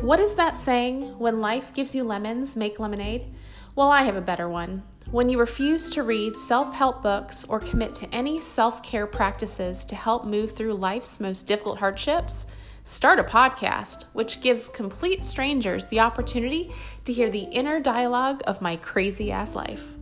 What is that saying? When life gives you lemons, make lemonade? Well, I have a better one. When you refuse to read self help books or commit to any self care practices to help move through life's most difficult hardships, start a podcast, which gives complete strangers the opportunity to hear the inner dialogue of my crazy ass life.